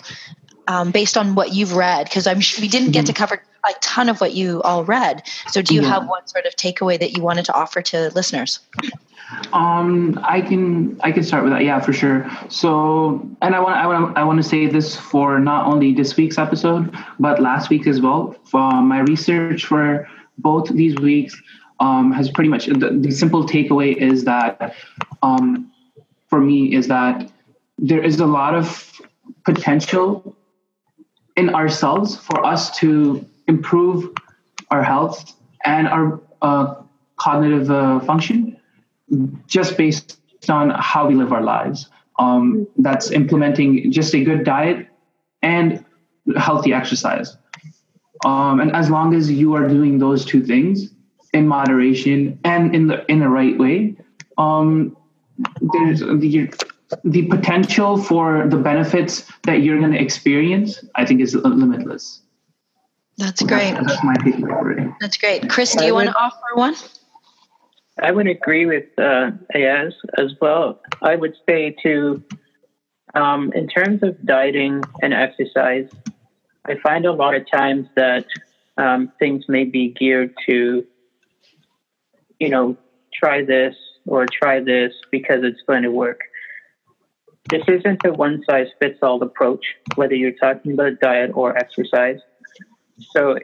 um, based on what you've read because i'm we didn't get to mm-hmm. cover a ton of what you all read. So, do you Yeah. have one sort of takeaway that you wanted to offer to listeners? Um, I can I can start with that. Yeah, for sure. So, and I want I want I want to say this for not only this week's episode, but last week as well. Um, my research for both these weeks um, has pretty much the, the simple takeaway is that um, for me is that there is a lot of potential in ourselves for us to improve our health and our uh, cognitive uh, function just based on how we live our lives. Um, that's implementing just a good diet and healthy exercise. Um, and as long as you are doing those two things in moderation and in the in the right way, um, there's the the potential for the benefits that you're going to experience. I think is limitless. That's great. That's, that's my takeaway. That's great. Chris, do you want to offer one? I would agree with uh, Ayaz as well. I would say to, um, in terms of dieting and exercise, I find a lot of times that um, things may be geared to, you know, try this or try this because it's going to work. This isn't a one size fits all approach, whether you're talking about diet or exercise. So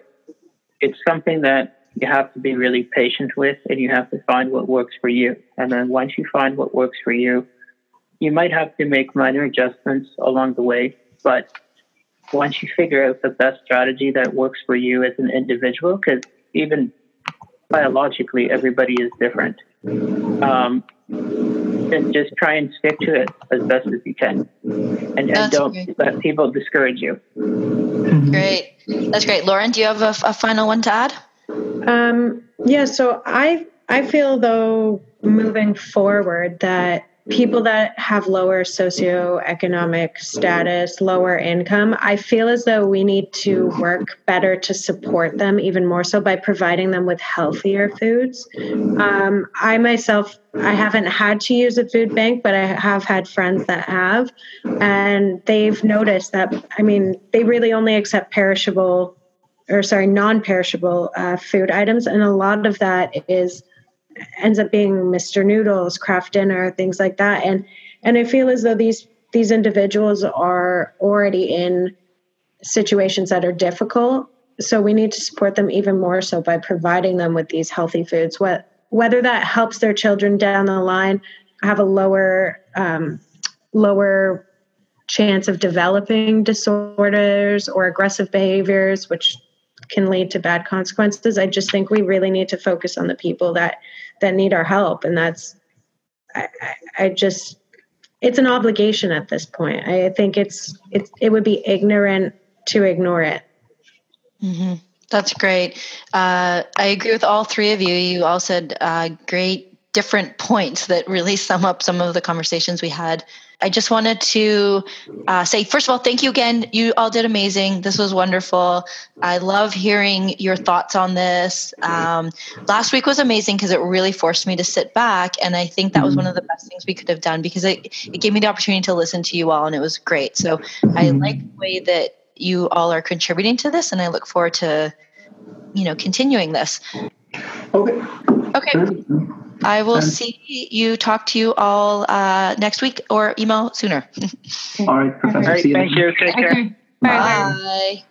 it's something that you have to be really patient with and you have to find what works for you. And then once you find what works for you, you might have to make minor adjustments along the way. But once you figure out the best strategy that works for you as an individual, because even biologically, everybody is different, um, then just try and stick to it as best as you can. And, and don't great. let people discourage you. Great. That's great. Lauren, do you have a, a final one to add? Um, yeah, so I I feel though moving forward that people that have lower socioeconomic status, lower income, I feel as though we need to work better to support them even more so by providing them with healthier foods. Um, I myself, I haven't had to use a food bank, but I have had friends that have, and they've noticed that. I mean, they really only accept perishable or sorry, non-perishable uh, food items, and a lot of that is ends up being Mr. Noodles, Kraft Dinner, things like that. And and I feel as though these these individuals are already in situations that are difficult. So we need to support them even more so by providing them with these healthy foods. What whether that helps their children down the line have a lower um, lower chance of developing disorders or aggressive behaviors, which can lead to bad consequences. I just think we really need to focus on the people that that need our help, and that's I, I, just it's an obligation at this point. I think it's it's it would be ignorant to ignore it. hmm That's great. Uh, I agree with all three of you. You all said uh, great different points that really sum up some of the conversations we had. I just wanted to uh, say, first of all, thank you again. You all did amazing. This was wonderful. I love hearing your thoughts on this. Um, last week was amazing because it really forced me to sit back. And I think that was one of the best things we could have done because it, it gave me the opportunity to listen to you all, and it was great. So I like the way that you all are contributing to this, and I look forward to, you know, continuing this. Okay. Okay. I will see you, talk to you all uh, next week or email sooner. All right, Professor. All right, thank you. Take care. Okay. Bye. Bye.